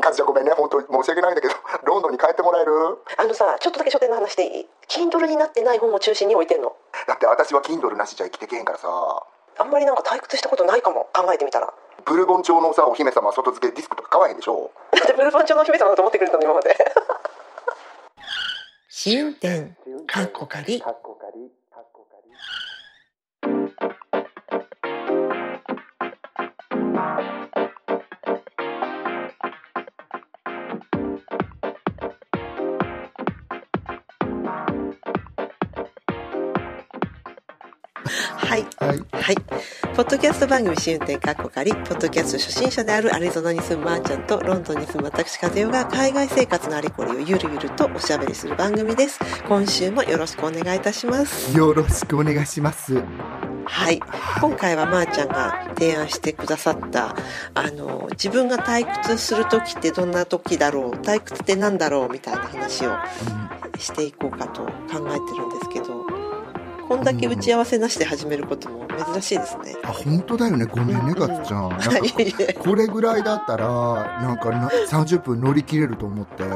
うんカズちゃんごめんね本当申し訳ないんだけど ロンドンに帰ってもらえる？あのさちょっとだけ書店の話でいい？Kindle になってない本を中心に置いてんの？だって私は Kindle なしじゃ生きてけへんからさ。あんまりなんか退屈したことないかも考えてみたら。ブルボン朝のさお姫様外付けディスクとか買わへんでしょ？だってブルボン朝のお姫様だと思ってくれたの今まで。試運転かっこかりはいはいはい。ポッドキャスト番組試運転かっこかり、ポッドキャスト初心者であるアリゾナに住むまーちゃんとロンドンに住む私和代が海外生活のあれこれをゆるゆるとおしゃべりする番組です。今週もよろしくお願いいたします。よろしくお願いしますはい。今回はまーちゃんが提案してくださった、あの、自分が退屈する時ってどんな時だろう、退屈ってなんだろう？みたいな話をしていこうかと考えてるんですけど、こんだけ打ち合わせなしで始めることも珍しいですね。あ本当だよね。ごめんねカズちゃん。なんこれぐらいだったらなんかな30分乗り切れると思ってあ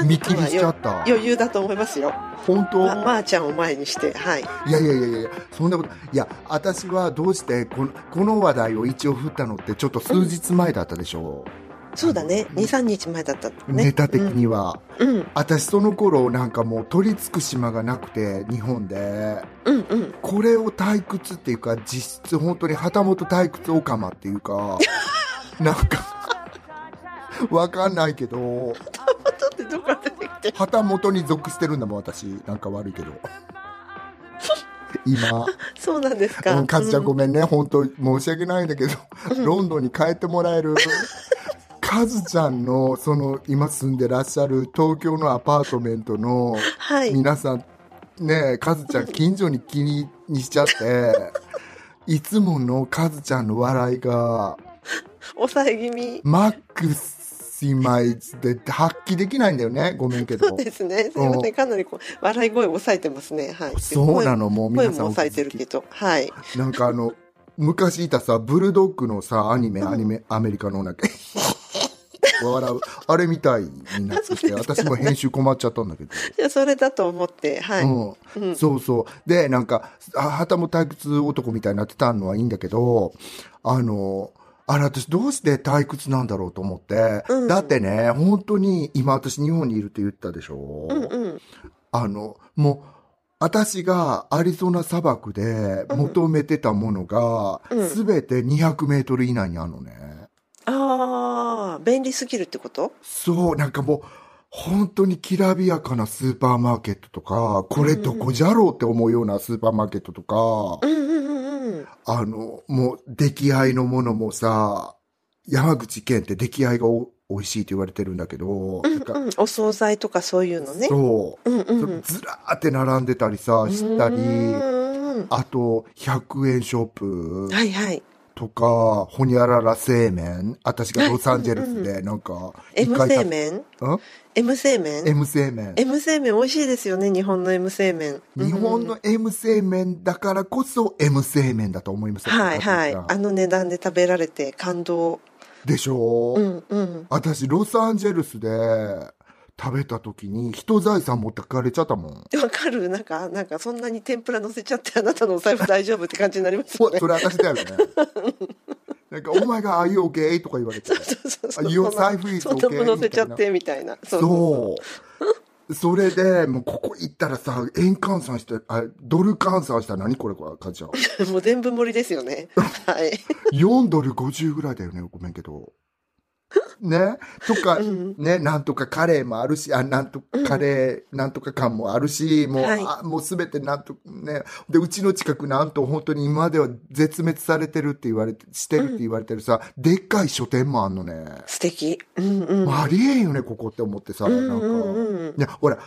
30見切りしちゃった。余裕だと思いますよ。本当、ま、まー、ちゃんを前にして、はい。いやいやいやいやそんなこといや私はどうしてこのこの話題を一応振ったのってちょっと数日前だったでしょ？そうだね。2、3日前だったね。ネタ的には、うん。うん、私その頃なんかもう取り付く島がなくて日本でうん、うん。これを退屈っていうか実質本当に旗本退屈オカマっていうか なんかわかんないけどだってどこから出てきて。旗本に属してるんだもん私なんか悪いけど今そうなんですか。うんカズちゃんごん。めんね本当申し訳ないんだけどロンドンに帰ってもらえる？カズちゃんのその今住んでらっしゃる東京のアパートメントのはい。皆さんねカズちゃん近所に気ににしちゃって いつものカズちゃんの笑いが抑え気味。マックスイマイズで発揮できないんだよねごめんけどそうですね。すいません。かなりこう、笑い声を抑えてますね。はい。そうなのもう声皆さんも抑えてるけど。はい。なんかあの昔いたさブルドッグのさアニメアニメアメリカのなんか笑う。あれみたいになってて 私も編集困っちゃったんだけど。じゃあそれだと思って、はい。うん、そうそう。で、なんか、あ旗も退屈男みたいになってたのはいいんだけど、あの、あれ私どうして退屈なんだろうと思って、うん。だってね、本当に今私日本にいるって言ったでしょ、うんうん。あの、もう、私がアリゾナ砂漠で求めてたものが、うん。すべて200メートル以内にあるのね。ああ、便利すぎるってこと？そう、なんかもう、本当にきらびやかなスーパーマーケットとか、これどこじゃろうって思うようなスーパーマーケットとか、うんうんうんうん。あの、もう、出来合いのものもさ、山口県って出来合いがお美味しいって言われてるんだけど、うんなんかうん。お惣菜とかそういうのね。そう、うんうんうん。ずらーって並んでたりさ、したり、うんあと、100円ショップはいはい。とか、ほにゃらら製麺、私がロサンゼルスで、なんか、M 製麺？うん ?M 製麺 ?M 製麺。M 製麺美味しいですよね、日本の M 製麺。日本の M 製麺だからこそ M 製麺だと思いますよはいはい。あの値段で食べられて感動。でしょう、うんうん。私ロサンゼルスで食べた時に人財産持ってかれちゃったもん。わかるなんか、なんかそんなに天ぷら乗せちゃってあなたのお財布大丈夫って感じになりますよね。それ私だよね。なんか、お前が、あ、you okay? とか言われて。そうそうそうあ your 財布 is そんな okay？も乗せちゃってみたいな。そうそれで、もうここ行ったらさ、円換算して、あ、ドル換算したら何これ、これ、かじちゃん。もう全部盛りですよね。はい。4ドル50ぐらいだよね、ごめんけど。ねとか、うんね、なんとかカレーもあるし、あ、なんとかカレー、なんとか感もあるし、もう、はいあもうすべてなんと、ね。で、うちの近くなんと本当に今までは絶滅されてるって言われて、してるって言われてるさ、でっかい書店もあんのね。素敵。うんうん。ありえんよね、ここって思ってさ、うんなんか。いや、ほら、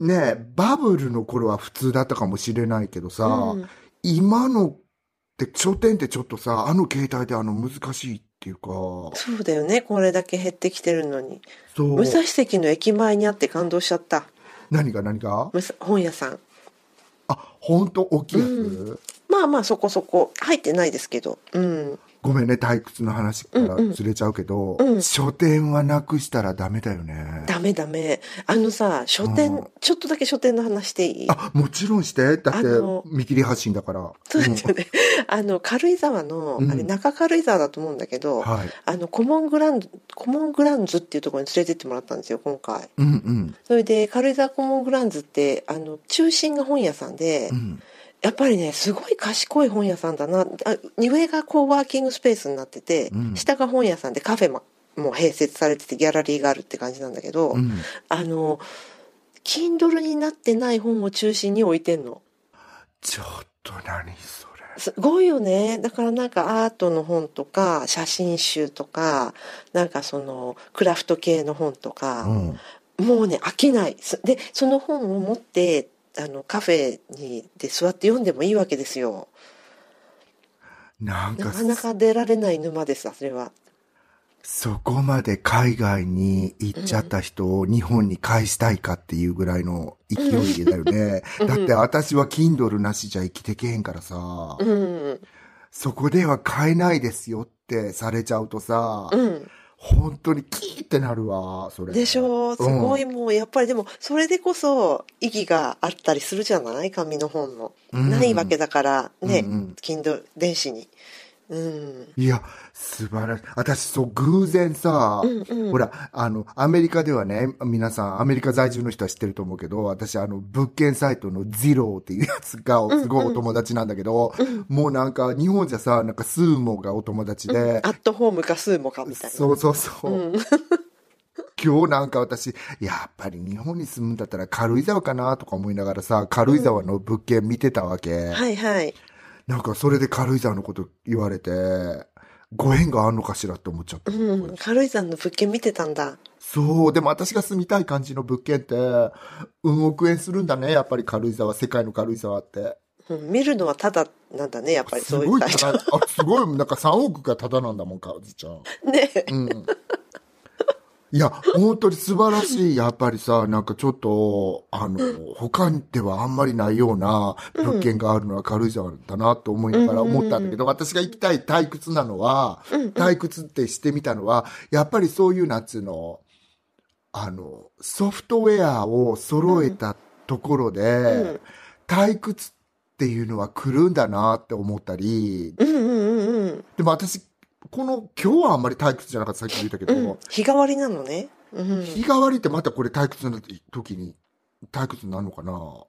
ねバブルの頃は普通だったかもしれないけどさ、うん今のって書店ってちょっとさ、あの携帯であの難しいっていうか、そうだよね。これだけ減ってきてるのに。そう。武蔵関の駅前にあって感動しちゃった。何が？何が？本屋さん。あ、本当？大きいやつ、うまあまあそこそこ。入ってないですけど。うん。ごめんね、退屈の話からずれちゃうけど、うんうん書店はなくしたらダメだよね。ダメダメ。あのさ、書店、うんちょっとだけ書店の話していい？あ、もちろんして。だって見切り発信だから。そうですよね。あの、軽井沢の、うんあれ、中軽井沢だと思うんだけど、はい。あの、コモングランド、コモングランズっていうところに連れてってもらったんですよ、今回。うんうん。それで、軽井沢コモングランズって、あの、中心が本屋さんで、うん。やっぱりね、すごい賢い本屋さんだな。あ上がコーワーキングスペースになってて、うん下が本屋さんでカフェももう併設されててギャラリーがあるって感じなんだけど、うん。あの、Kindle になってない本を中心に置いてんの。ちょっと何それ。すごいよね。だからなんかアートの本とか、写真集とか、なんかそのクラフト系の本とか、うん。もうね、飽きない。すで、その本を持って、あの、カフェにで座って読んでもいいわけですよ。なんかなかなか出られない沼です、それは。そこまで海外に行っちゃった人を日本に返したいかっていうぐらいの勢いだよね。うんだって私は Kindle なしじゃ生きてけへんからさ、うん。そこでは買えないですよってされちゃうとさ、うん。本当にキーってなるわ、それ。でしょ？う。すごいもう、やっぱりでも、それでこそ意義があったりするじゃない？紙の本の。うんないわけだから、ね、うんうん Kindle 電子に。うん。いや、素晴らしい。私、そう、偶然さ、うんうんほら、あの、アメリカではね、皆さん、アメリカ在住の人は知ってると思うけど、私、あの、物件サイトのゼローっていうやつが、すごいお友達なんだけど、もうなんか、日本じゃさ、なんか、スーモがお友達で、アットホームかスーモかみたいな。そうそうそう。うん。今日なんか私、やっぱり日本に住むんだったら軽井沢かなとか思いながらさ、軽井沢の物件見てたわけ。はいはい。なんかそれで軽井沢のこと言われて、ご縁があんのかしらって思っちゃった。うん。軽井沢の物件見てたんだ。そう、でも私が住みたい感じの物件って、うん億円するんだね、やっぱり軽井沢、世界の軽井沢って。うん、見るのはただなんだね、やっぱりすそういごい高い。あ、すごい、なんか3億がただなんだもん、かずちゃん。ね。うん。いや、本当に素晴らしい、やっぱりさ、なんかちょっと、あの、他ではあんまりないような物件があるのは軽井沢だなと思いながら思ったんだけど、私が行きたい退屈なのは、退屈ってしてみたのは、やっぱりそういう夏の、あの、ソフトウェアを揃えたところで、退屈っていうのは来るんだなって思ったり。でも私、この、今日はあんまり退屈じゃなかった、さっきも言ったけど、うん。日替わりなのね。うん。日替わりってまたこれ退屈な時に退屈になるのかな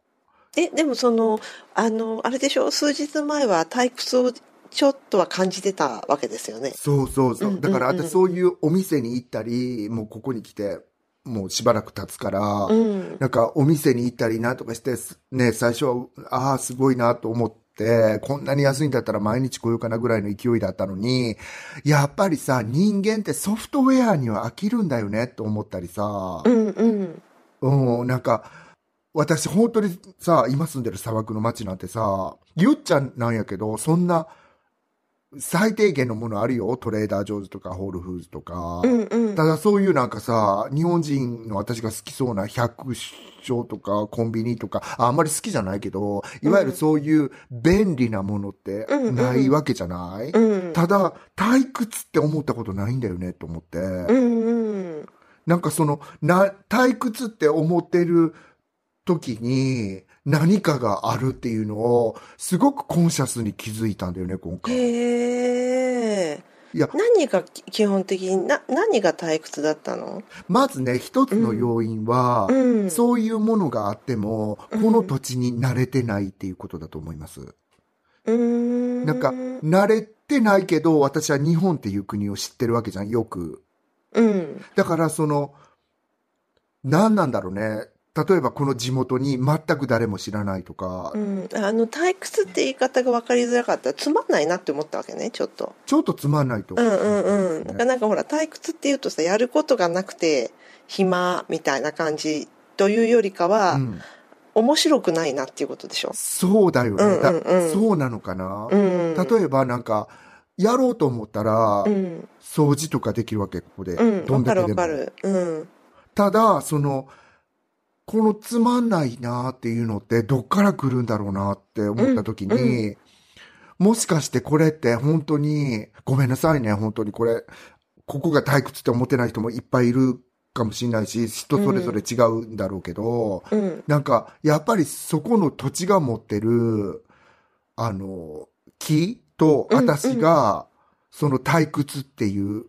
え、でもその、あの、あれでしょ？数日前は退屈をちょっとは感じてたわけですよね。そうそうそう。だから私そういうお店に行ったり、もうここに来て、もうしばらく経つから、うん。なんかお店に行ったりなんとかして、すね、最初は、ああ、すごいなと思って、こんなに安いんだったら毎日来ようかなぐらいの勢いだったのに、やっぱりさ、人間ってソフトウェアには飽きるんだよねと思ったりさ、うんうん。うん、なんか、私本当にさ、今住んでる砂漠の街なんてさ、ゆっちゃんなんやけど、そんな、最低限のものあるよ。トレーダージョーズとか、ホールフーズとか。うんうん。ただそういうなんかさ、日本人の私が好きそうな百姓とかコンビニとか、ああんまり好きじゃないけど、いわゆるそういう便利なものってうんうんないわけじゃない、うん。ただ、退屈って思ったことないんだよね、と思って。うんうん。なんかその、な、退屈って思ってる時に何かがあるっていうのを、すごくコンシャスに気づいたんだよね、今回。へえ。いや、何がき基本的に、な、何が退屈だったの？まずね、一つの要因は、うん。そういうものがあっても、うんこの土地に慣れてないっていうことだと思います。うーん。なんか、慣れてないけど、私は日本っていう国を知ってるわけじゃん、よく。うん。だから、その、何なんだろうね。例えばこの地元に全く誰も知らないとか、うん。あの、退屈って言い方が分かりづらかったら、つまんないなって思ったわけね、ちょっと。ちょっとつまんないと。うんうんうん。なんかほら、退屈って言うとさ、やることがなくて、暇みたいな感じというよりかは、うん面白くないなっていうことでしょ？そうだよね、うんうんうんだそうなのかな、うん。例えばなんか、やろうと思ったら、うん。掃除とかできるわけ、ここで。うん。どんだけでもわかる。うん。ただ、その、このつまんないなっていうのってどっから来るんだろうなって思った時に、うんもしかしてこれって本当に、ごめんなさいね、本当にこれ、ここが退屈って思ってない人もいっぱいいるかもしれないし、人それぞれ違うんだろうけど、うん。なんか、やっぱりそこの土地が持ってる、あの、木とうん私が、その退屈っていう、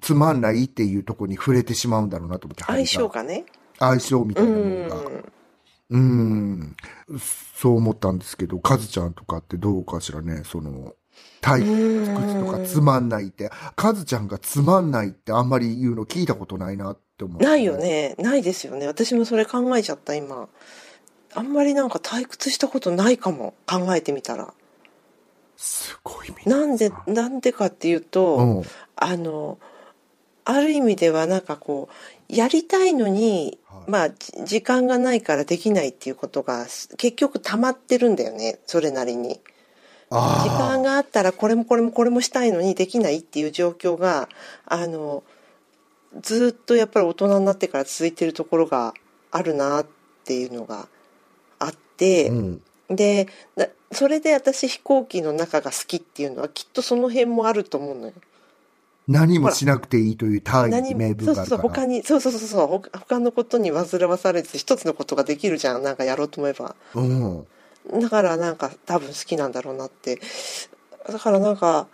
つまんないっていうところに触れてしまうんだろうなと思って。相性がね。相性みたういなものが。ん。うん。そう思ったんですけど、カズちゃんとかってどうかしらね、その、退屈とかつまんないって、カズちゃんがつまんないってあんまり言うの聞いたことないなって思う。ないよ。ね。ないですよね。私もそれ考えちゃった、今。あんまりなんか退屈したことないかも。考えてみたら。すごいみなんで、なんでかっていうと、うん。あの、ある意味ではなんかこう、やりたいのに、はいまあ、じ時間がないからできないっていうことが、結局溜まってるんだよね。それなりに。あ時間があったらこれもこれもこれもしたいのにできないっていう状況があのずっとやっぱり大人になってから続いてるところがあるなっていうのがあって、うん。でなそれで私飛行機の中が好きっていうのはきっとその辺もあると思うのよ。何もしなくていいという大義何名分そうそうがあるから。他にそうそうそうそう他他のことに煩わされず一つのことができるじゃんなんかやろうと思えば。うん。だからなんか多分好きなんだろうなってだからなんか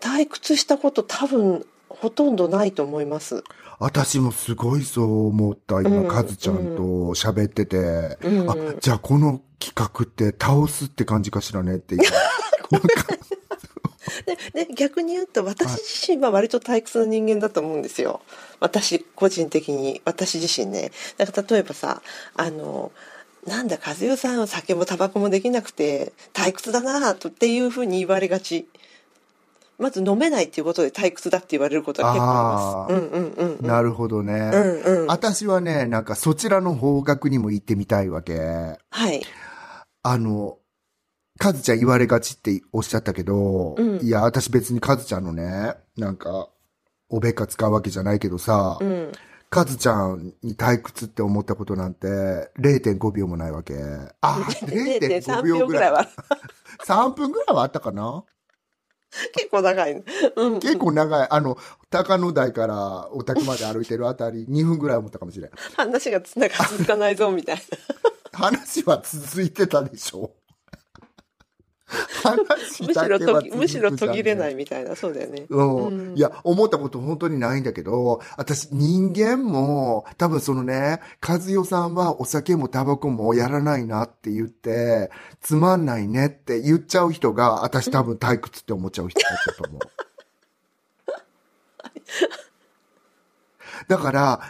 退屈したこと多分ほとんどないと思います。私もすごいそう思った。うん今、カズちゃんと喋ってて。うんあ、じゃあこの企画って倒すって感じかしらねっていう。なんか、でで逆に言うと私自身は割と退屈な人間だと思うんですよ。私個人的に私自身ね。だから例えばさあのなんだ和代さんは酒もタバコもできなくて退屈だなとっていうふうに言われがち。まず飲めないっていうことで退屈だって言われることが結構あります。うんうんうんうん。なるほどね。うんうん。私はね、なんかそちらの方角にも行ってみたいわけ。はい。あの、カズちゃん言われがちっておっしゃったけど、うんいや、私別にカズちゃんのね、なんか、おべっか使うわけじゃないけどさ、うん。カズちゃんに退屈って思ったことなんて0.5秒もないわけ。あ、0.5 0.3秒ぐらい。秒ぐらいは3分ぐらいはあったかな？結構長いね。うん。結構長い。あの、高野台からお宅まで歩いてるあたり、2分ぐらい思ったかもしれん。話がつなが続かないぞみたいな。話は続いてたでしょ話むしろむしろ途切れないい。みたいな。そうだよね。うん。うんいや、思ったこと本当にないんだけど、私人間も、多分そのね、和代さんはお酒もタバコもやらないなって言って、つまんないねって言っちゃう人が、私多分退屈って思っちゃう人だったと思う。だから、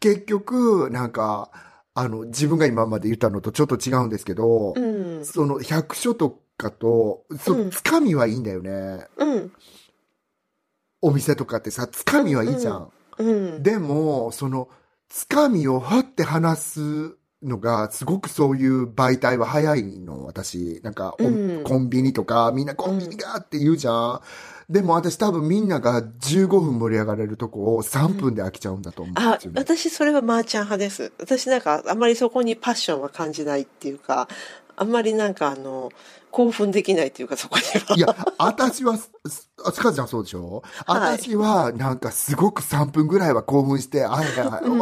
結局、なんか、あの、自分が今まで言ったのとちょっと違うんですけど、うん。その百所とかと、そうんつかみはいいんだよね。うん。お店とかってさ、つかみはいいじゃん。うん。でも、その、つかみをはって話すのが、すごくそういう媒体は早いの、私。なんか、おうんコンビニとか、みんなコンビニがって言うじゃん。でも私多分みんなが15分盛り上がれるとこを3分で飽きちゃうんだと思うんあですよ、ね。私それはマーチャン派です。私なんかあんまりそこにパッションは感じないっていうか、あんまりなんかあの、興奮できないっていうかそこには。いや、私は、すあ、スカちゃんそうでしょ、はい私は、なんかすごく3分ぐらいは興奮して、あ、はいはい、うん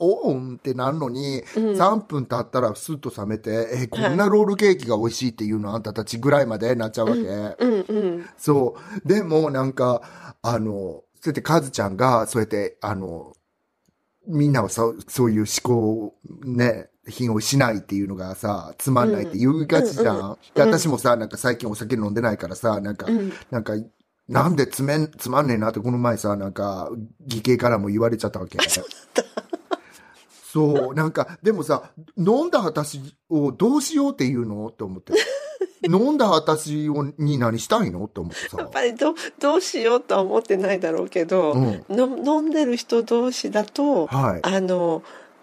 お、おんってなるのに、うん3分経ったらスッと冷めて、え、こんなロールケーキが美味しいっていうのあんたたちぐらいまでなっちゃうわけ。うんうん。そう。でも、なんか、あの、そうやってカズちゃんが、そうやって、あの、みんなはそう、そういう思考、ね、品をしないっていうのがさ、つまんないって言いがちじゃん。うんうん私もさ、なんか最近お酒飲んでないからさ、なんか、うんなんか、なんでつめん、つまんねえなってこの前さ、なんか、義兄からも言われちゃったわけ。そう、なんか、でもさ、飲んだ私をどうしようって言うの？って思って。飲んだ私をに何したいの？って思ってさ。やっぱりどどうしようとは思ってないだろうけど、うんの飲んでる人同士だと、はい。あの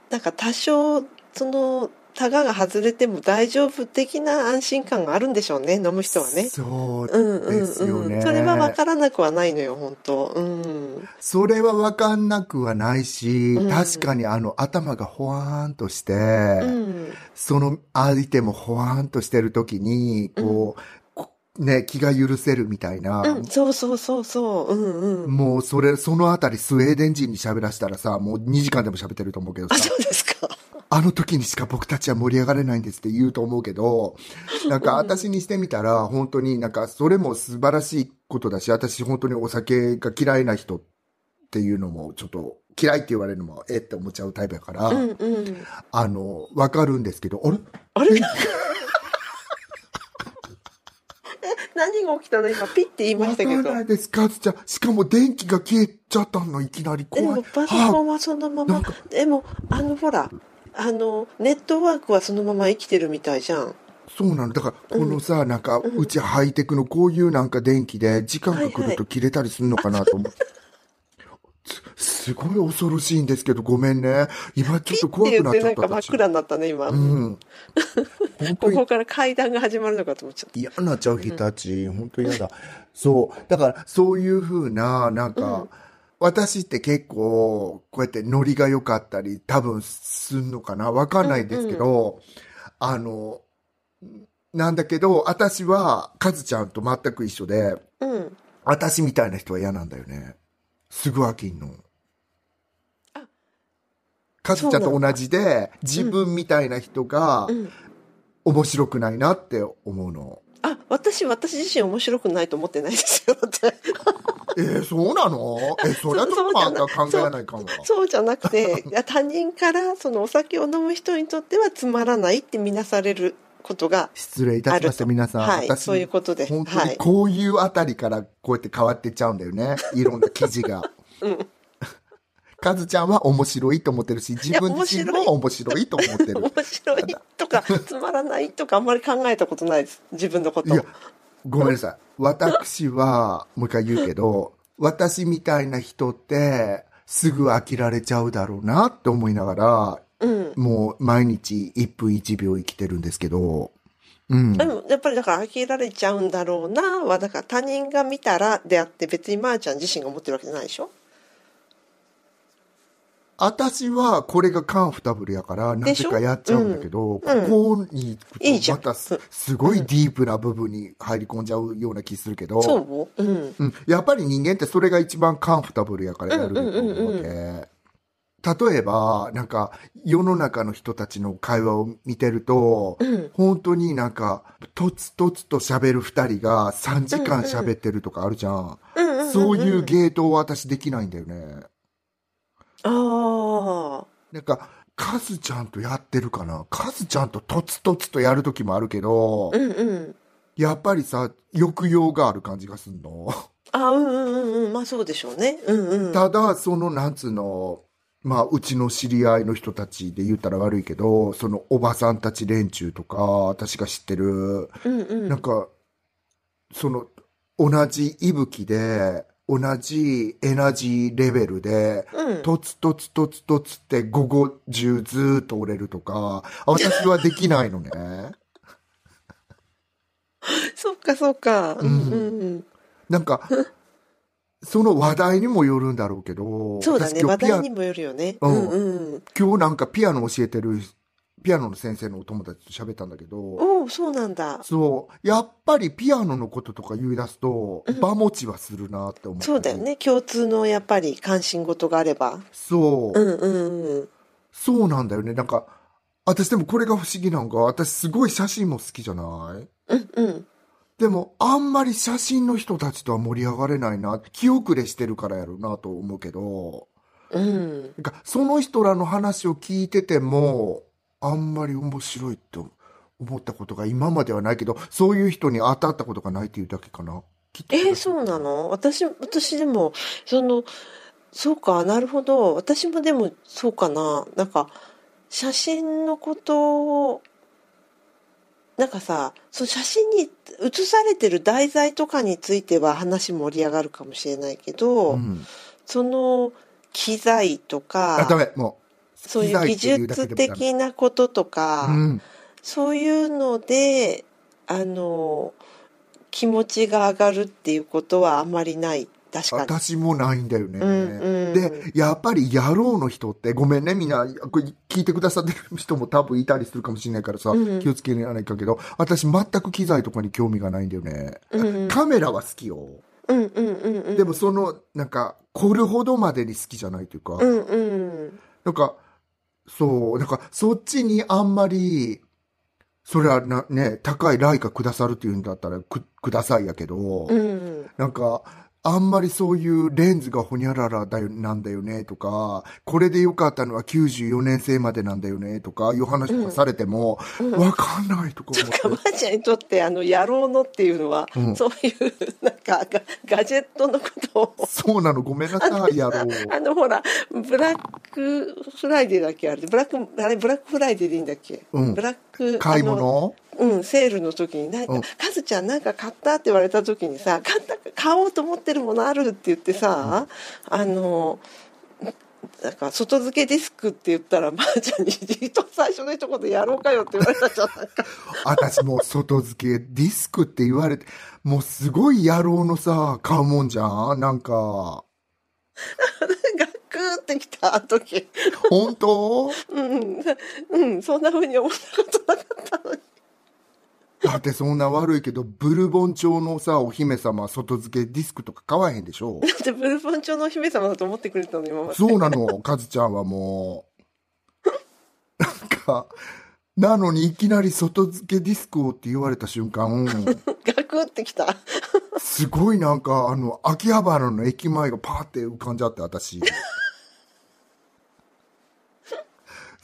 なんか多少そのタガが外れても大丈夫的な安心感があるんでしょうね飲む人はね。そううんうんですよね。うん、それは分からなくはないのよ本当。うん。それは分かんなくはないし、うん確かにあの頭がほわーんとして、うん。その相手もほわーんとしてる時に、こう、こね、気が許せるみたいな。うん、そうそうそうそう。うんうん。もうそれ、そのあたりスウェーデン人に喋らせたらさ、もう2時間でも喋ってると思うけどさあ、、そうですか。あの時にしか僕たちは盛り上がれないんですって言うと思うけど、なんか私にしてみたら、本当になんかそれも素晴らしいことだし、私本当にお酒が嫌いな人っていうのもちょっと嫌いって言われるのもえって思っちゃうタイプやから、うんうん。あの、わかるんですけど、あれ？あれ何が起きたの？今ピッて言いましたけど。わから。ないですか？じゃあしかも電気が消えちゃったのいきなり。で怖い。もパソはコンはそのまま。でも、あのほら、あの、ネットワークはそのまま生きてるみたいじゃん。そうなの。だから、このさ、なんか、うちハイテクのこういうなんか電気で、時間が来ると切れたりするのかなと思って。すすごい恐ろしいんですけど、ごめんね。今ちょっと怖くなっちゃった。言ってなんか真っ私暗になったね、今。うん。ここから階段が始まるのかと思っちゃった。嫌になっちゃう、日立。本当嫌だ。そう。だから、そういうふうな、なんか、私って結構、こうやってノリが良かったり、多分すんのかな？わかんないですけど、あの、なんだけど、私は、カズちゃんと全く一緒で、うん。私みたいな人は嫌なんだよね。すぐ飽きんの。あカズちゃんと同じで、自分みたいな人がうん。面白くないなって思うの。あ、私、私自身面白くないと思ってないですよ。えーそうなの？え、それはちょっとた考えないかも。そうじゃなくて、いや他人からそのお酒を飲む人にとってはつまらないって見なされることが失礼いたしました、皆さん。はい私、そういうことです本当にはいこういうあたりからこうやって変わってっちゃうんだよね。いろんな記事が。うんカズちゃんは面白いと思ってるし、自分自身も面白いと思ってる。面白いとかつまらないとかあんまり考えたことないです自分のこといや、ごめんなさい。私は、もう一回言うけど、私みたいな人って、すぐ飽きられちゃうだろうなって思いながら、うんもう毎日1分1秒生きてるんですけど、うん。でもやっぱりだから飽きられちゃうんだろうなはだから他人が見たらであって別にまーちゃん自身が思ってるわけじゃないでしょ？私はこれがカンフタブルやから、なぜかやっちゃうんだけど、うん。うんここに行くとまたすすごいディープな部分に入り込んじゃうような気するけど、そうう。ん。うん、やっぱり人間ってそれが一番カンフタブルやからやると思うわけ。例えば、なんか、世の中の人たちの会話を見てると、うん。本当になんか、とつとつと喋る二人が3時間喋ってるとかあるじゃん。そういうゲートは私できないんだよね。ああなんか、カズちゃんとやってるかな？カズちゃんととつとつとやる時もあるけど、うんうん。やっぱりさ、抑揚がある感じがすんの？あうんうんうんうん。まあそうでしょうね。うんうん。ただ、その、なんつうの、まあ、うちの知り合いの人たちで言ったら悪いけど、そのおばさんたち連中とか、私が知ってる、うんうん。なんか、その、同じ息吹で、同じエナジーレベルで、うん。とつとつとつとつって午後中ずーっと折れるとか、私はできないのね。そっかそっか。うん。うんうん。なんか、その話題にもよるんだろうけど、そうだね。話題にもよるよね。ううんんうん。今日なんかピアノ教えてる、ピアノの先生のお友達と喋ったんだけど、おおそうなんだ。そう、やっぱりピアノのこととか言い出すと、うん場持ちはするなって思って。そうだよ。ね。共通のやっぱり関心事があれば。そう、うんうんうん。そうなんだよね。なんか、私でもこれが不思議なんか、私すごい写真も好きじゃない？うんうん。でも、あんまり写真の人たちとは盛り上がれないな。気遅れしてるからやろうなと思うけど、うん。なんかその人らの話を聞いてても、あんまり面白いと思ったことが今まではないけど、そういう人に当たったことがないっていうだけかな。えー、そうなの？私私でもそのそうかなるほど私もでもそうかななんか写真のことをなんかさその写真に写されてる題材とかについては話盛り上がるかもしれないけど、うん。その機材とあ、ダかメ、もう。そういう技術的なこととか、うん。そういうのであの気持ちが上がるっていうことはあまりない確かに。私もないんだよね。うんうんで、やっぱり野郎の人って、ごめんね、みんな、これ聞いてくださってる人も多分いたりするかもしれないからさ、うん気をつけないかけど、私全く機材とかに興味がないんだよね。うんうんカメラは好きよ。うんうんうんうん。でもその、なんか、凝るほどまでに好きじゃないというか、うんうん。なんか、そう、なんか、そっちにあんまり、それはな、ね、高いライカくださるっていうんだったらく、くださいやけど、うん。なんか、あんまりそういうレンズがほにゃららだよ、なんだよねとか、これで良かったのは94年生までなんだよねとかいう話とかされても、わ、かんないとか思かまって。ちゃんにとってあの野郎のっていうのは、うん。そういうなんかガガジェットのことを。そうなの、ごめんなさい、やろう。あのほらブラックフライデーだっけあれ。ブラックあれブラックフライデーでいいんだっけ、うん。ブラック買い物？うん、セールの時になんか、うんカズちゃんなんか買った？って言われた時にさ買った？買おうと思ってるものある？って言ってさ、あのなんか外付けディスクって言ったらまー、ちゃんに最初の一言やろうかよって言われたじゃんなんか。私もう外付けディスクって言われて、もうすごい野郎のさ、買うもんじゃん？なんか、ガクーってきた時。本当？うん、うん、そんな風に思ったことなかったのに。だってそんな悪いけど、ブルボン朝のさ、お姫様、外付けディスクとか買わへんでしょ？だってブルボン朝のお姫様だと思ってくれたの今まで。そうなの、カズちゃんはもう。なんか、なのにいきなり外付けディスクをって言われた瞬間、ガクーってきた。すごいなんか、あの、秋葉原の駅前がパーって浮かんじゃって、私。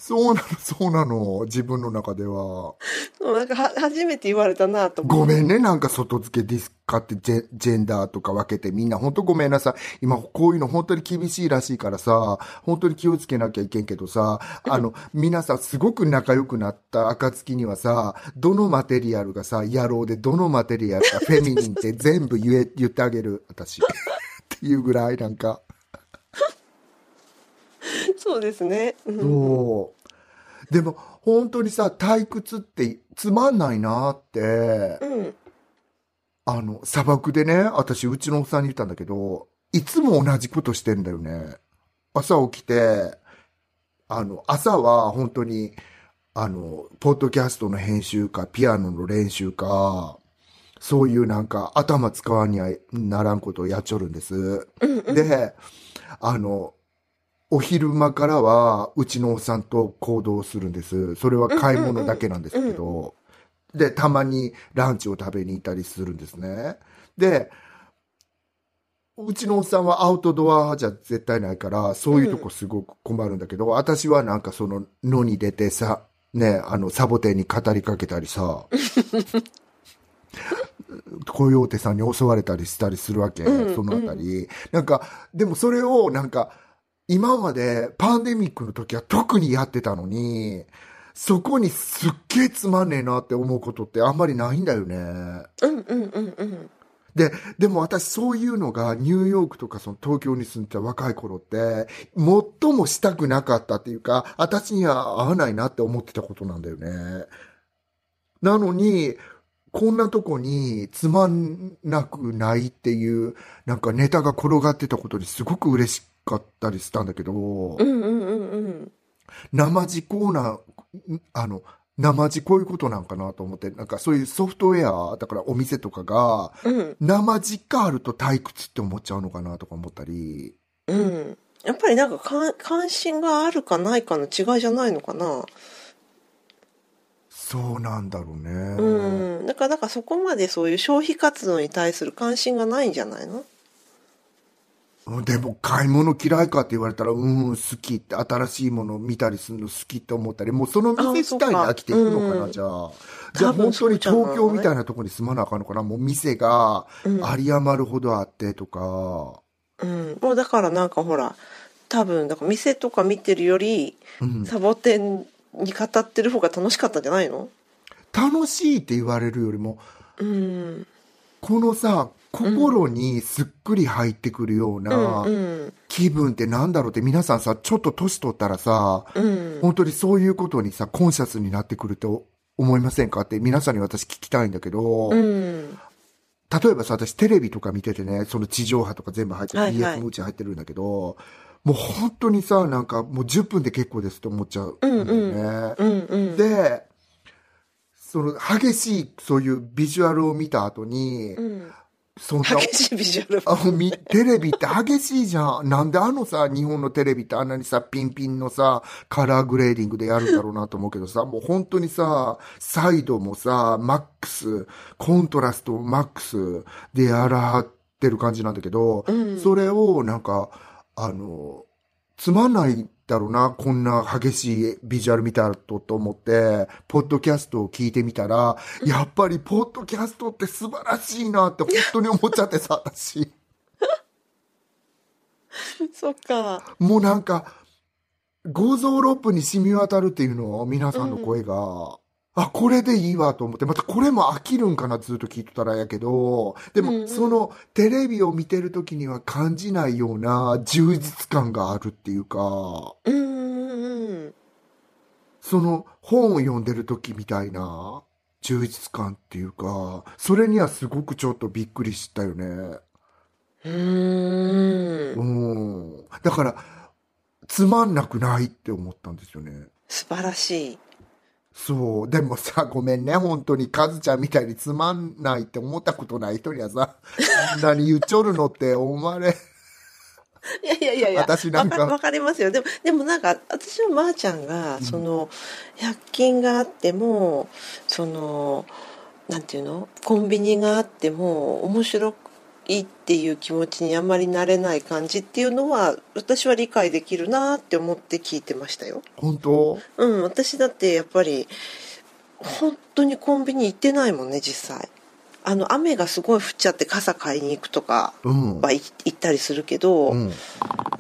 そうなの、そうなの、自分の中では。なんかは初めて言われたなと思。ごめんね、なんか外付けディスク買ってジェジェンダーとか分けてみんな本当ごめんなさい。今こういうの本当に厳しいらしいからさ、本当に気をつけなきゃいけんけどさ、あの、皆さんすごく仲良くなった暁にはさ、どのマテリアルがさ、野郎でどのマテリアルが フェミニンって全部言え、言ってあげる、私。っていうぐらいなんか、そうですね。うんそう。でも本当にさ、退屈ってつまんないなって。うん。あの、砂漠でね、私、うちのおっさんに言ったんだけど、いつも同じことしてんだよね。朝起きて、あの、朝は本当に、あの、ポッドキャストの編集か、ピアノの練習か、そういうなんか頭使わにはならんことをやっちょるんです。で、あの、お昼間からは、うちのおっさんと行動するんです。それは買い物だけなんですけど、で、たまにランチを食べに行ったりするんですね。で、うちのおっさんはアウトドアじゃ絶対ないから、そういうとこすごく困るんだけど、私はなんかその野に出てさ、ね、あの、サボテンに語りかけたりさ、コヨーテさんに襲われたりしたりするわけ、うんそのあたり。なんか、でもそれをなんか、今までパンデミックの時は特にやってたのに、そこにすっげえつまんねえなって思うことってあんまりないんだよね。うんうんうんうん。で、でも私そういうのがニューヨークとかその東京に住んでた若い頃って、最もしたくなかったっていうか、私には合わないなって思ってたことなんだよね。なのに、こんなとこにつまんなくないっていう、なんかネタが転がってたことにすごく嬉しかったりしたんだけど、うんうんうんうん。生地コーナー、あの、生地こういうことなんかなと思って、なんかそういうソフトウェア、だからお店とかが、うん生実家あると退屈って思っちゃうのかなとか思ったり。うん。やっぱりなんか関心があるかないかの違いじゃないのかな？そうなんだろうね。うん。だから、だからそこまでそういう消費活動に対する関心がないんじゃないの？でも買い物嫌いかって言われたら、うん、好きって新しいものを見たりするの好きって思ったり、もうその店自体に飽きていくのかな、じゃあ。じゃあ本当に東京みたいなところに住まなあかんのかなもう店がうん有り余るほどあってとか。うん。もうだからなんかほら、多分、だから店とか見てるより、うんサボテンに語ってる方が楽しかったんじゃないの？楽しいって言われるよりも、うん。このさ、心にすっくり入ってくるよううんなうん。気分ってなんだろうって皆さんさ、ちょっと年取ったらさ、うん。本当にそういうことにさ、コンシャスになってくると思いませんか？って皆さんに私聞きたいんだけど、うん。例えばさ、私テレビとか見ててね、その地上波とか全部入ってる、はいはい BF もうち入ってるんだけど、もう本当にさ、なんかもう10分で結構ですって思っちゃうね。うんうん。で、その激しいそういうビジュアルを見た後に、うん、そんな、激しいビジュアル。あみテレビって激しいじゃん。なんであのさ、日本のテレビってあんなにさ、ピンピンのさ、カラーグレーディングでやるんだろうなと思うけどさ、もう本当にさ、サイドもさ、マックス、コントラストマックスでやらはってる感じなんだけど、うんそれをなんか、あの、つまんないだろうな、こんな激しいビジュアル見たとと思って、ポッドキャストを聞いてみたら、やっぱりポッドキャストって素晴らしいなって本当に思っちゃってさ、私。そっか。もうなんか、五臓六腑に染み渡るっていうのを皆さんの声が、あ、これでいいわと思って、またこれも飽きるんかなずっと聞いてたらやけど、でもうんうんそのテレビを見てる時には感じないような充実感があるっていうか、うんうんうん。その本を読んでる時みたいな充実感っていうか、それにはすごくちょっとびっくりしたよね。うーん。うん。だから、つまんなくないって思ったんですよね。素晴らしい。そう。でもさ、ごめんね。本当に、カズちゃんみたいにつまんないって思ったことない人にはさ、何言っちょるのって思われ、いやいやいやいや。私なんかわかりますよ。でも、でもなんか、私はまーちゃんが、その、100均があっても、その、なんていうの？コンビニがあっても、面白いっていう気持ちにあんまりなれない感じっていうのは、私は理解できるなって思って聞いてましたよ。本当？うん、私だってやっぱり、本当にコンビニ行ってないもんね、実際。あの、雨がすごい降っちゃって傘買いに行くとかうん。は行行ったりするけど、うん。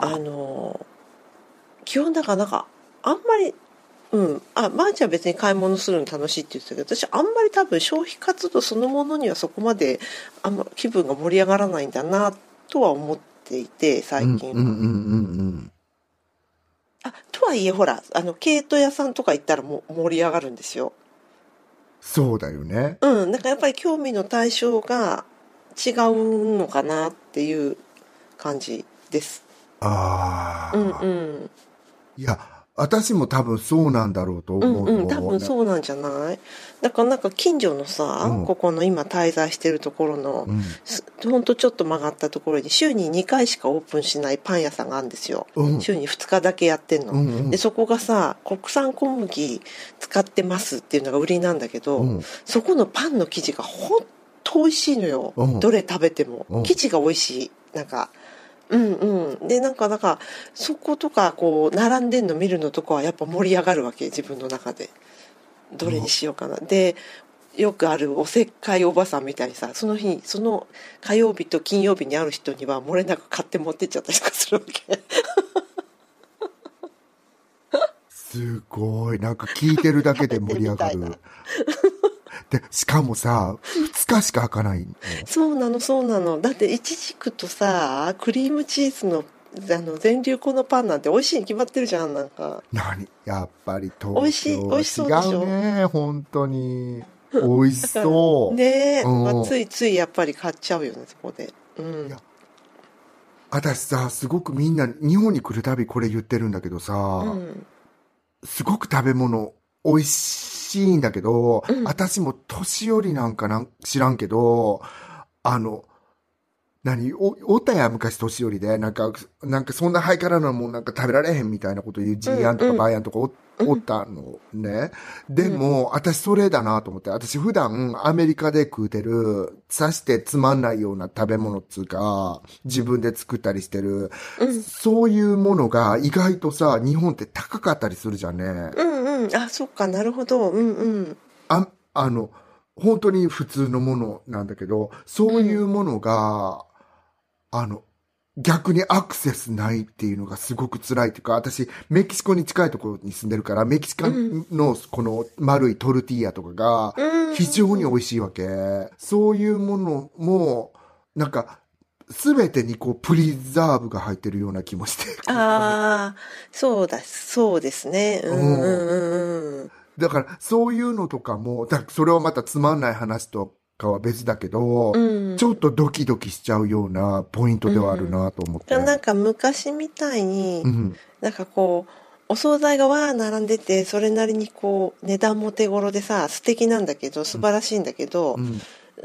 あの基本だからなんかあんまりうん。あまー、ちゃんは別に買い物するの楽しいって言ってたけど私あんまり多分消費活動そのものにはそこまであんま気分が盛り上がらないんだなとは思っていて最近、うんうんうんうんあとはいえほらあの毛糸屋さんとか行ったらもう盛り上がるんですよ。そうだよね。うん。なんかやっぱり興味の対象が違うのかなっていう感じです。ああ、うんうん。いや、私も多分そうなんだろうとうん思うの。うん、多分そうなんじゃない？だからなんか近所のさ、うん。ここの今滞在してるところの、うん。すほんとちょっと曲がったところに週に2回しかオープンしないパン屋さんがあるんですよ、うん。週に2日だけやってんの、うんうん。でそこがさ国産小麦使ってますっていうのが売りなんだけど、うん。そこのパンの生地がほんと美味しいのよ、うん。どれ食べても、うん。生地が美味しい。なんかうんうん。でなんかなんかそことかこう並んでんの見るのとかはやっぱ盛り上がるわけ自分の中で。どれにしようかな、でよくあるおせっかいおばさんみたいにさその日その火曜日と金曜日に会う人には漏れなく買って持ってっちゃったりとかするわけ。すごい。なんか聞いてるだけで盛り上がる。で、しかもさ、2日しか開かないの。そうなのそうなの。だっていちじくとさクリームチーズのあの全粒粉のパンなんて美味しいに決まってるじゃんなんか。何？やっぱり東美味しい京美味しそうでしょ？ね。本当に。美味しそう。ねえ、うん。まあ、ついついやっぱり買っちゃうよねそこで。うん。私さ、すごくみんな、日本に来るたびこれ言ってるんだけどさ、うん。すごく食べ物美味しいんだけど、うん。私も年寄りなんかなん知らんけど、あの、何お、おったやん昔年寄りで、なんか、なんかそんなハイカラなもんなんか食べられへんみたいなこと言うジーヤンとかバーヤンとかお,、おったのね。でも、私それだなと思って、私普段アメリカで食うてる、さしてつまんないような食べ物っつうか、自分で作ったりしてる、うんそういうものが意外とさ、日本って高かったりするじゃんね。うんうん。あそっか。なるほど。うんうん。あ、あの、本当に普通のものなんだけど、そういうものが、あの、逆にアクセスないっていうのがすごく辛いっていうか、私、メキシコに近いところに住んでるから、メキシカンのこの丸いトルティーヤとかがうん非常に美味しいわけ。そういうものも、なんか、すべてにこう、プリザーブが入ってるような気もして。ああそうだそうですねうんうんうんうんだから、そういうのとかも、だそれはまたつまんない話とかは別だけど、うんちょっとドキドキしちゃうようなポイントではあるなと思って。なんか昔みたいに、うん。なんかこうお惣菜がわー並んでてそれなりにこう値段も手頃でさ素敵なんだけど素晴らしいんだけどう、ん。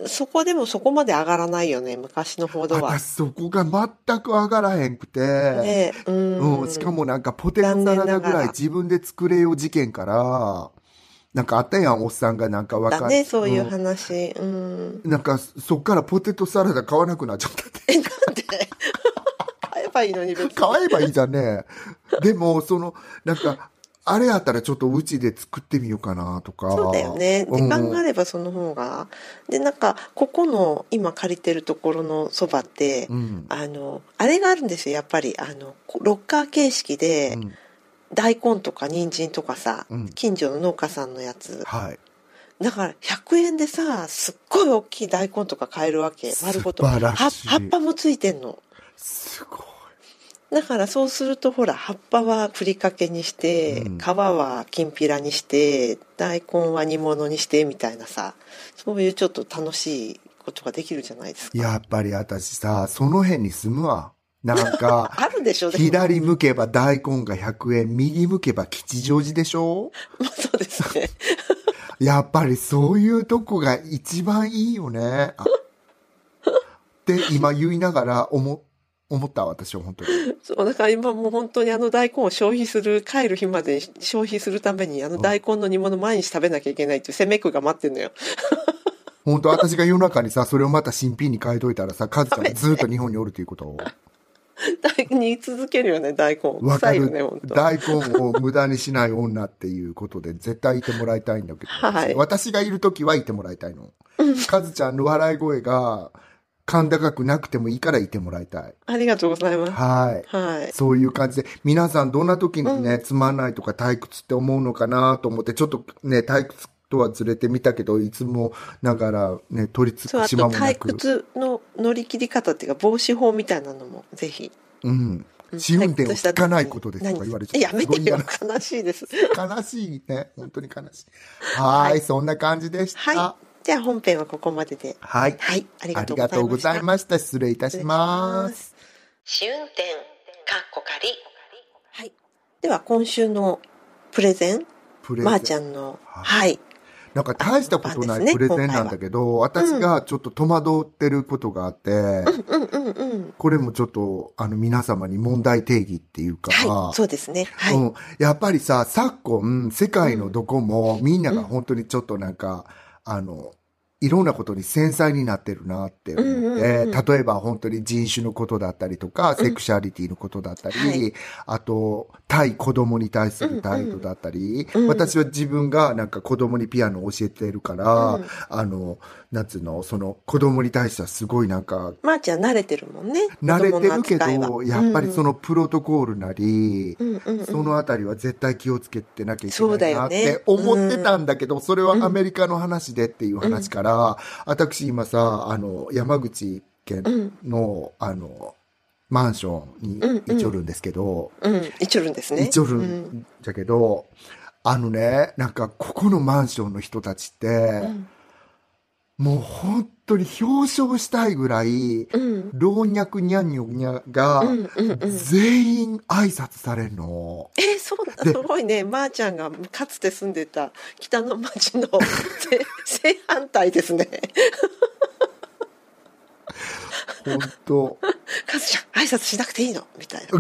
そこでもそこまで上がらないよね昔のほどは私。そこが全く上がらへんくて、ねうんうん、しかもなんかポテトサラダぐらい自分で作れよ事件から、なんかあったやん、おっさんがなんか若だねそういううん話。うん。なんかそっからポテトサラダ買わなくなっちゃったって。えなんで？買えばいいのに別に。買えばいいじゃんね。でも、その、なんか、あれやったらちょっとうちで作ってみようかなとか。そうだよね。時間がある。ればその方が。で、なんか、ここの今借りてるところのそばって、うん。あの、あれがあるんですよ、やっぱり。あの、ロッカー形式で、うん大根とか人参とかさ、うん近所の農家さんのやつ。はい。だから、100円でさ、すっごい大きい大根とか買えるわけ。丸ごと。素晴らしいは葉っぱもついてんの。すごい。だからそうするとほら葉っぱはふりかけにして、うん皮はきんぴらにして大根は煮物にしてみたいなさそういうちょっと楽しいことができるじゃないですか。やっぱり私さ、その辺に住むわ。なんか、あるでしょ左向けば大根が100円、右向けば吉祥寺でしょ？まあそうですね。やっぱりそういうとこが一番いいよね。あって今言いながら思、思った私は本当に。そうだから今もう本当にあの大根を消費する帰る日まで消費するためにあの大根の煮物毎日食べなきゃいけないっていう攻めくが待ってんのよ。本当私が夜中にさ、それをまた新品に変えといたらさ、カズちゃんがずっと日本におるということを。大根煮続けるよね大根。わかるね。大根を無駄にしない女っていうことで 絶対いてもらいたいんだけど。はい私がいるときはいてもらいたいの。カズちゃんの笑い声が甲高くなくてもいいからいてもらいたい。ありがとうございます。はい。はい。そういう感じで、皆さんどんな時にね、つまんないとか退屈って思うのかなと思って、ちょっとね、退屈とはずれてみたけど、いつもながらね、取り付そう、くあと退島もなく。屈の乗り切り方っていうか防止法みたいなのもぜひ。うん。うん試運転を聞かないことですとか言われちゃやめてよ悲しいです悲しいね。本当に悲しい。はーい、そんな感じでした。はいじゃあ本編はここまでではい。はいありあがとうございましたした。失礼いたします。試運転かっこ仮はいでは今週のプレゼンプレゼン。まー、ちゃんのはいはいなんか大したことないプレゼンなんだけど、私がちょっと戸惑ってることがあって、これもちょっと、あの、皆様に問題定義っていうか、はいそうですね。はい、うん、やっぱりさ、昨今、世界のどこも、みんなが本当にちょっとなんか、あの、いろんなことに繊細になってるなって思って、うんうんうん例えば本当に人種のことだったりとか、セクシャリティのことだったり、はい。あと、対子供に対する態度だったり、うんうん私は自分がなんか子供にピアノを教えてるから、うん。あの、なんつうの、その子供に対してはすごいなんか、まー、ちゃん慣れてるもんね。慣れてるけど、は。やっぱりそのプロトコールなり、うんうんうん。そのあたりは絶対気をつけてなきゃいけないなって思ってたんだけど、それはアメリカの話でっていう話から、私今さ、あの、山口県の、あの、マンションに行っちょるんですけど、うん一応るんですね。行っちょるうんんだけど、あのね、なんかここのマンションの人たちって、うんもう本当に表彰したいぐらい、うん老若にゃんにょにゃが全員挨拶されるの。えーそうだ、ですごいね。まー、ちゃんがかつて住んでた北の町の正正反対ですね。本当 かずちゃん、挨拶しなくていいの？みたいな。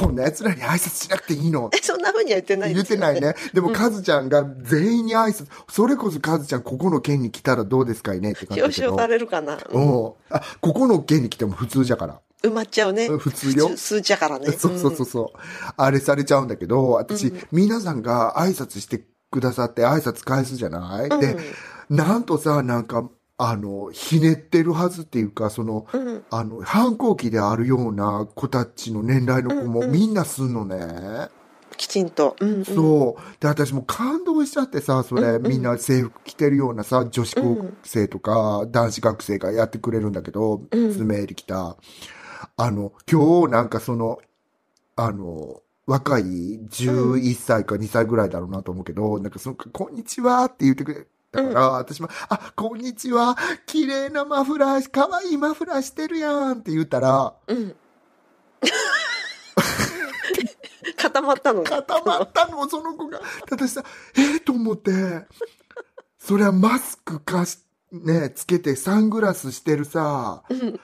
ごこんな奴らに挨拶しなくていいのえ、そんな風には言ってない言ってないね。でも、カズちゃんが全員に挨拶、それこそカズちゃんここの県に来たらどうですかいね？って感じ。表彰されるかな？うん。あ、ここの県に来ても普通じゃから。埋まっちゃうね。うん普通よ数字だからね。そうそうそうそう。あれされちゃうんだけど、私、皆さんが挨拶してくださって挨拶返すじゃない、うんで、なんとさ、なんか、あの、ひねってるはずっていうか、その、うんあの、反抗期であるような子たちの年代の子もみんなすんのね。きちんと。うんうんそう。で、私もう感動しちゃってさ、それ、うんうんみんな制服着てるようなさ、女子高生とか、男子学生がやってくれるんだけど、た。あの、今日なんかその、あの、若い11歳か2歳ぐらいだろうなと思うけど、なんかその、こんにちはって言ってくれ、だから、私も、あ、こんにちは、綺麗なマフラー、可愛いマフラーしてるやんって言ったら、うん。固まったの？固まったの、その子が。私さ、えー、と思って、それはマスクかし、ね、つけてサングラスしてるさ、うん。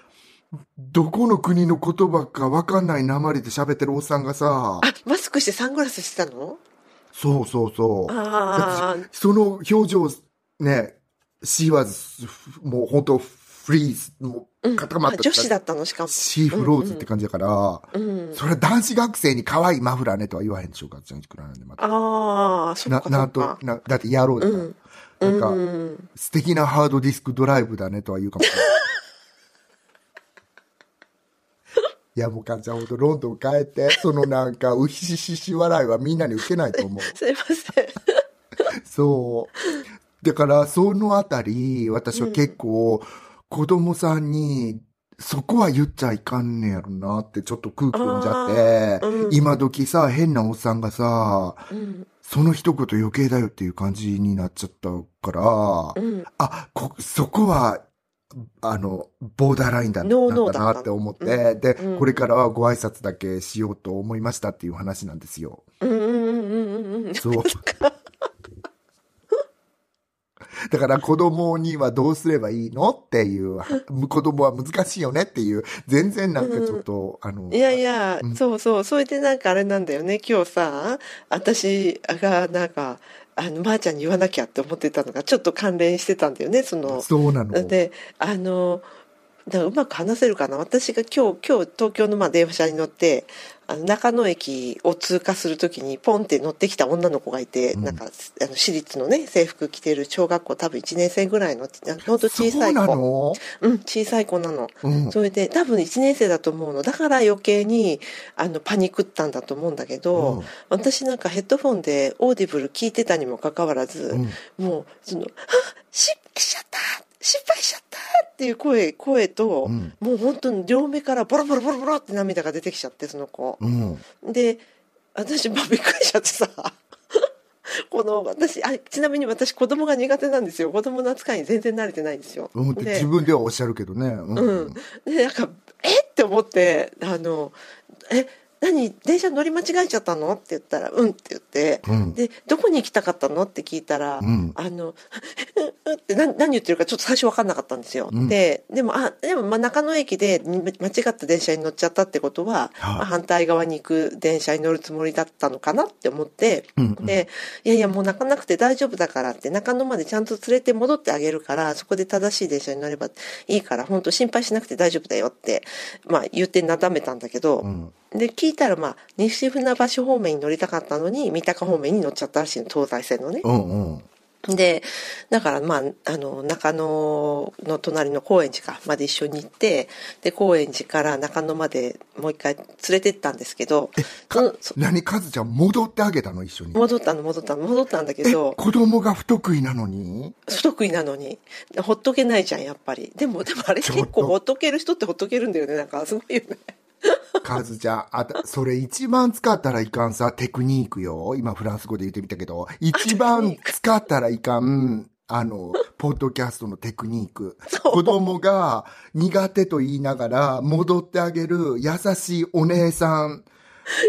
どこの国の言葉かわかんない鉛で喋ってるおっさんがさ、あ、マスクしてサングラスしてたの？そうそうそう。その表情、ね、she was, もう本当フリーズ、もう固まった。女子だったのしかも。シーフローズって感じだから、うん。それは男子学生に可愛いマフラーねとは言わへんでしょうか、ちゃんくらなんでまた。ああ、そっな、かそなんと。な、だってやろうだから。うん。なんか、うん。素敵なハードディスクドライブだねとは言うかもしれない。いや、もうかんちゃん、ほんとロンドン帰って、そのなんか、うひししし笑いはみんなに受けないと思う。すいません。そう。だから、そのあたり、私は結構、子供さんに、そこは言っちゃいかんねやろなって、ちょっと空気読んじゃって、うん今時さ、変なおっさんがさ、うん。その一言余計だよっていう感じになっちゃったから、うん。あ、こ、そこは、あの、ボーダーラインだノーノーだったなって思って、で、うんこれからはご挨拶だけしようと思いましたっていう話なんですよ。うんうんうんうんうん。そう。だから子供にはどうすればいいのっていう、子供は難しいよねっていう、全然なんかちょっと、あの、いやいや、うんそうそう。それでなんかあれなんだよね。今日さ、私がなんか、あの、まー、ちゃんに言わなきゃって思ってたのがちょっと関連してたんだよね。その、そうなの。で、あの、だからうまく話せるかな。私が今日、今日東京のまあ電車に乗って、あの中野駅を通過するときにポンって乗ってきた女の子がいて、うん。なんか、あの、私立のね、制服着てる小学校多分1年生ぐらいの、ほんと小さい子。うん、小さい子なの。うん。それで多分1年生だと思うの。だから余計にあのパニックったんだと思うんだけど、うん。私なんかヘッドフォンでオーディブル聞いてたにもかかわらず、うん。もうその「あ失敗しちゃった失敗しちゃった!」っていう声声と、うんもう本当に両目からボロボロボロボロって涙が出てきちゃってその子。うん。で私もびっくりしちゃってさ この私あちなみに私子供が苦手なんですよ子供の扱いに全然慣れてないんですよ。うん自分ではおっしゃるけどね。うん。うん、でなんか「えっ?」て思って「あのえ？何電車乗り間違えちゃったの?」って言ったら「うん」って言って、うんで「どこに行きたかったの?」って聞いたら「うんあの うん」って何何言ってるかちょっと最初分かんなかったんですよ。うんででもあでもまあ中野駅でに間違った電車に乗っちゃったってことは、はあ反対側に行く電車に乗るつもりだったのかなって思って。うんうんで「いやいやもう泣かなくて大丈夫だから」って中野までちゃんと連れて戻ってあげるからそこで正しい電車に乗ればいいから本当心配しなくて大丈夫だよって、まあ、言ってなだめたんだけど、うん。で聞いたらまあ西船橋方面に乗りたかったのに三鷹方面に乗っちゃったらしいの東西線のね。うんうん。でだからまああの中野の隣の高円寺かまで一緒に行ってで高円寺から中野までもう一回連れてったんですけど何、カズちゃん戻ってあげたの一緒に？戻ったの戻ったの戻ったんだけえ、ど子供が不得意なのに？不得意なのにほっとけないじゃんやっぱりでもでもあれ結構ほっとける人ってほっとけるんだよねなんかすごいよね カズちゃん、あた、それ一番使ったらいかんさ、テクニックよ。今フランス語で言ってみたけど、一番使ったらいかん、あの、ポッドキャストのテクニック。子供が苦手と言いながら戻ってあげる優しいお姉さん。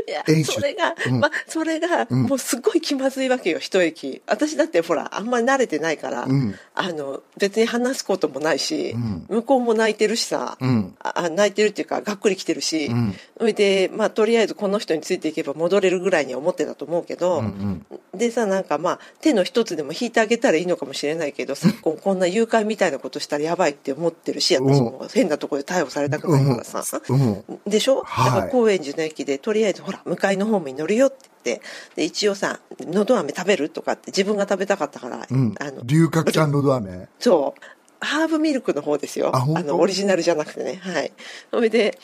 いやそれが、うん。まあそれがうん。もうすごい気まずいわけよ一駅私だってほらあんまり慣れてないから、うん。あの別に話すこともないし、うん。向こうも泣いてるしさ、うん。ああ泣いてるっていうかがっくり来てるし、うん。それでまあとりあえずこの人についていけば戻れるぐらいには思ってたと思うけど、うんうん。でさなんかまあ手の一つでも引いてあげたらいいのかもしれないけど昨今こんな誘拐みたいなことしたらやばいって思ってるし私も。変なところで逮捕されたくないからさ、うん。でしょ、はい。だから高円寺の駅でとりあえずほら向かいのホームに乗るよって言ってで一応さ「のど飴食べる?」とかって自分が食べたかったから、うん。あの。龍角散のど飴？そう。ハーブミルクの方ですよ。あのオリジナルじゃなくてね。はい。それで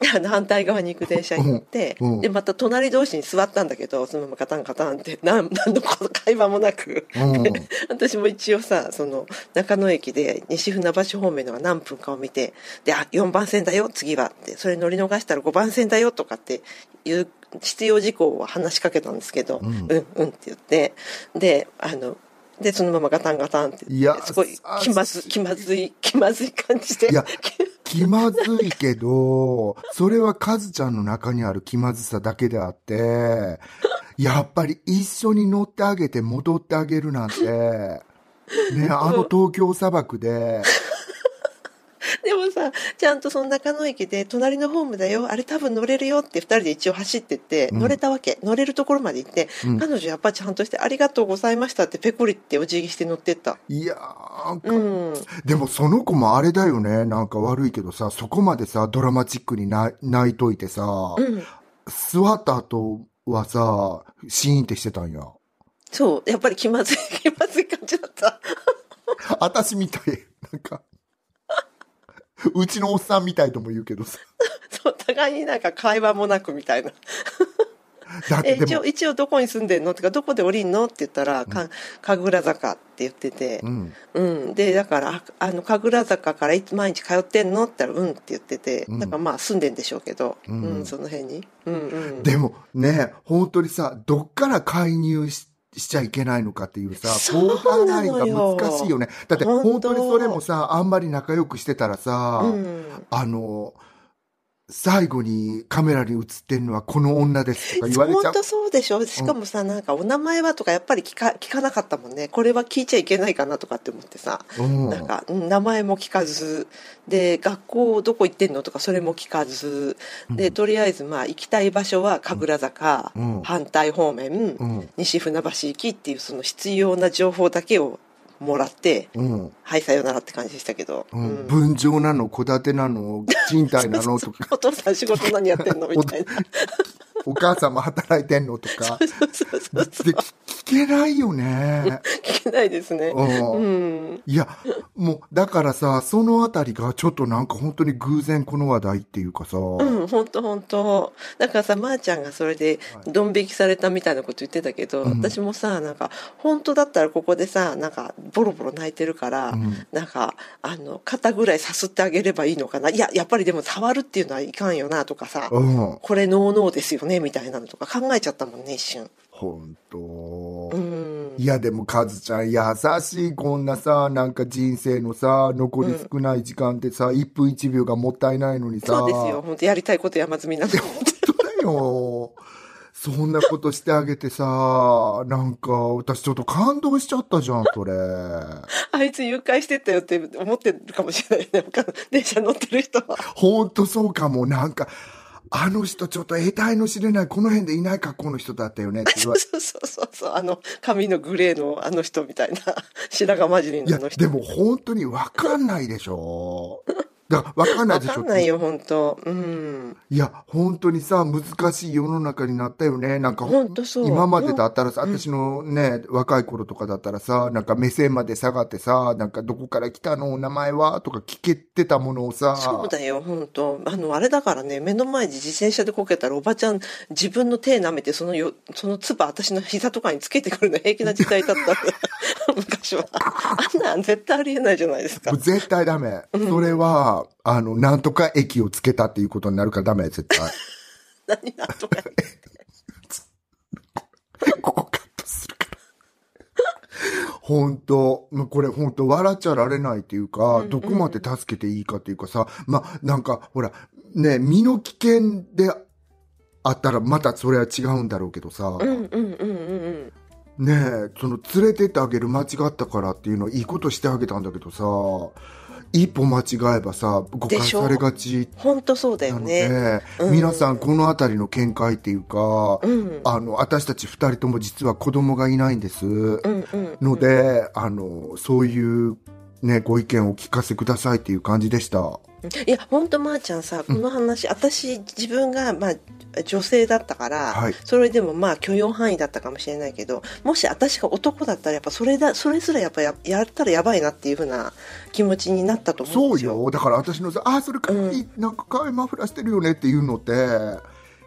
あの反対側に行く電車に乗って、うんうんでまた隣同士に座ったんだけどそのままカタンカタンって何 何の会話もなく、私も一応さその中野駅で西船橋方面のが何分かを見てであ4番線だよ次はってそれ乗り逃したら5番線だよとかっていう必要事項を話しかけたんですけど、うん。うんうんって言ってであのでそのままガタンガタンっていやすごい気まず気まずい気まずい感じで。いや気まずいけど、それはカズちゃんの中にある気まずさだけであって、やっぱり一緒に乗ってあげて戻ってあげるなんて、ね、あの東京砂漠で、でもさちゃんとその中野駅で隣のホームだよ。あれ多分乗れるよって2人で一応走ってってうん。乗れたわけ、乗れるところまで行って、うん。彼女やっぱちゃんとしてありがとうございましたってペコリってお辞儀して乗ってった。いやー、うん。でもその子もあれだよね、なんか悪いけどさ、そこまでさ、ドラマチックにな泣いといてさ、うん。座った後はさ、シーンってしてたんや。そう。やっぱり気まずい 気まずい感じだった。私みたい。なんか、うちのおっさんみたいとも言うけどさ。そう互いになんか会話もなくみたいな。え 一だってでも、応一応どこに住んでんの？ってかどこで降りんの？って言ったら、か神楽坂って言ってて。う、ん。うん、でだからああの神楽坂からいつ毎日通ってんの？って言ったらうんって言ってて、うん。だからまあ住んでんでしょうけど、ううんんその辺に、うんうん、でもね、本当にさ、どっから介入ししちゃいけないのかっていうさ、そうボーダーラインが難しいよね。だって本当。本当にそれもさ、あんまり仲良くしてたらさ、うん。あの、最後にカメラに映ってるのはこの女ですとか言われちゃう。本当そうでしょしかもさ、なんかお名前はとかやっぱり聞か聞かなかったもんね。これは聞いちゃいけないかなとかって思ってさ、うん。なんかうん名前も聞かず。で学校どこ行ってんのとかそれも聞かず。でとりあえずまあ行きたい場所は神楽坂、うん。反対方面、うん。西船橋行きっていうその必要な情報だけをもらって、うん。はいさよならって感じでしたけど、うん。うん。分譲なの、戸建てなの、賃貸なのとか、お父さん仕事何やってんのみたいな お母さんも働いてんのとか、そうそうそうで聞聞けないよね。聞けないですね。うん。うん。いや、もう、だからさ、そのあたりがちょっとなんか本当に偶然この話題っていうかさ、うん、本当本当だからさ、まー、ちゃんがそれで、ドン引きされたみたいなこと言ってたけど、うん。私もさ、なんか、本当だったらここでさ、なんか、ボロボロ泣いてるから、うん。なんか、あの、肩ぐらいさすってあげればいいのかな。いや、やっぱりでも触るっていうのはいかんよな、とかさ、うん、これノーノーですよね、みたいなのとか考えちゃったもんね、一瞬。本当、うん。いや、でも、カズちゃん、優しい、こんなさ、なんか人生のさ、残り少ない時間でさ、1分1秒がもったいないのにさ、そうですよ。本当やりたいこと山積みなの。本当だよ。そんなことしてあげてさ、なんか、私ちょっと感動しちゃったじゃん、それ。あいつ誘拐してったよって思ってるかもしれないね。電車乗ってる人は。ほんとそうかも、なんか、あの人ちょっと得体の知れない、この辺でいない格好の人だったよね。って言わそうそうそうそう。あの髪のグレーのあの人みたいな。白髪混じりいや、のあの人。でも本当にわかんないでしょ。だから、わかんないわでしょ。かんないよ本当。うん。いや、本当にさ、難しい世の中になったよね。なんか、本当そう。今までだったらさ、私のね、若い頃とかだったらさ、なんか目線まで下がってさ、なんかどこから来たの、お名前はとか聞けてたものをさ、そうだよ本当。あのあれだからね目の前で自転車でこけたらおばちゃん自分の手舐めてそのよその唾私の膝とかにつけてくるの平気な時代だった 昔は。あんなん絶対ありえないじゃないですか。絶対ダメ。それは、あの、なんとか駅をつけたっていうことになるからダメ、絶対。何なんとかここカットするから。本当。まあこれ本当笑っちゃられないっていうか、どこまで助けていいかっていうかさ、まあ、なんか、ほら、ね、身の危険であったらまたそれは違うんだろうけどさ、うんうんうんうんうんねえ、その連れてってあげる間違ったからっていうのはいいことしてあげたんだけどさ、一歩間違えばさ、誤解されがち本当そうだよね。で、うん。皆さんこのあたりの見解っていうか、うん。あの、私たち二人とも実は子供がいないんです。うんうん。ので、あの、そういうね、ご意見をお聞かせくださいっていう感じでした。いや本当まーちゃんさこの話、私自分がまあ女性だったから、はいそれでもまあ許容範囲だったかもしれないけどもし私が男だったらやっぱそれだそれすらやっぱややったらやばいなっていうふうな気持ちになったと思うんですよ。そうよ。だから私のさ、あ、それかわいい、なんかかわいいマフラーしてるよねっていうのって、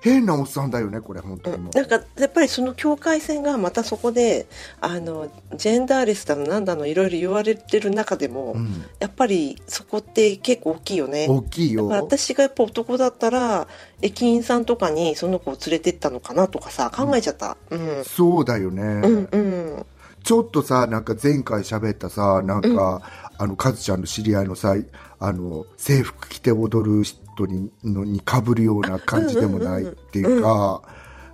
変なおっさんだよね、これ、本当に。なんかやっぱりその境界線がまたそこであのジェンダーレスだのなんだのいろいろ言われてる中でも、うんやっぱりそこって結構大きいよね。大きいよ。私がやっぱ男だったら駅員さんとかにその子を連れてったのかなとかさ考えちゃった、うん、そうだよね。うんうんちょっとさ、なんか前回喋ったさ、なんか、あの、カズちゃんの知り合いのさ、あの、制服着て踊る人に、のに被るような感じでもないっていうか、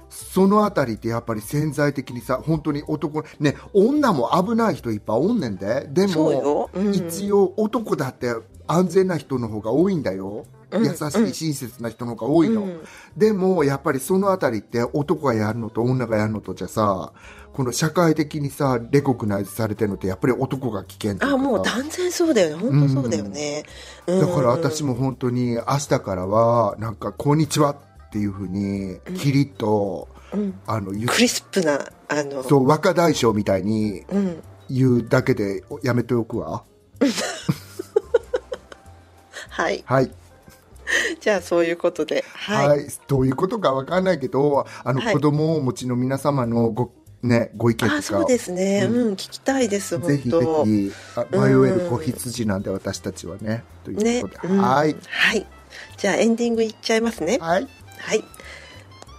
そのあたりってやっぱり潜在的にさ、本当に男、ね、女も危ない人いっぱいおんねんで。でもよ、うん一応男だって安全な人の方が多いんだよ。うん優しい親切な人の方が多いの。うんでも、やっぱりそのあたりって男がやるのと女がやるのとじゃさ、この社会的にさ、レコグナイズされてるのってやっぱり男が危険あもう断然そうだよね。本当そうだよね、うん。だから私も本当に明日からは、なんか、こんにちはっていうふうに、キリッと、うん。あの、クリスプなあの。そう、若大将みたいにうん。言うだけでやめておくわ。はい。はい。じゃあそういうことで。は、はいい。どういうことかわかんないけど、あの、はい。子供をお持ちの皆様のご、ね、ご意見とか。あそうですね、ううんん聞きたいですぜひぜひ、あ迷える子羊なんで私たちはね。というねことで。うんはい。はいじゃあエンディングいっちゃいますねはい。はい。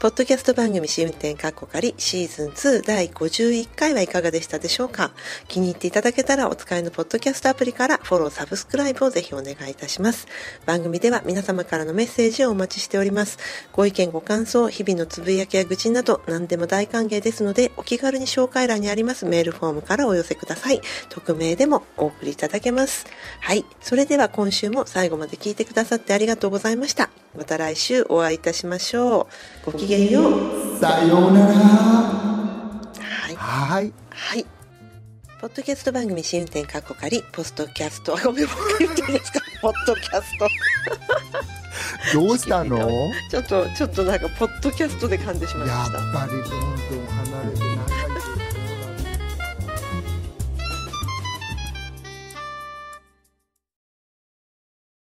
ポッドキャスト番組試運転カッコ仮シーズン2第51回はいかがでしたでしょうか？気に入っていただけたらお使いのポッドキャストアプリからフォロー、サブスクライブをぜひお願いいたします。番組では皆様からのメッセージをお待ちしております。ご意見ご感想、日々のつぶやきや愚痴など何でも大歓迎ですのでお気軽に紹介欄にありますメールフォームからお寄せください。匿名でもお送りいただけます。はい。それでは今週も最後まで聞いてくださってありがとうございました。また来週お会いいたしましょう。ごきげんよう。さようなら。はい。はい。はい。ポッドキャスト番組試運転カッコ仮ポストキャストごめん僕言っていいですかポッドキャスト どうしたの？ちょっとちょっとなんかポッドキャストで噛んでしまいまやっしたぱりどんどん離れて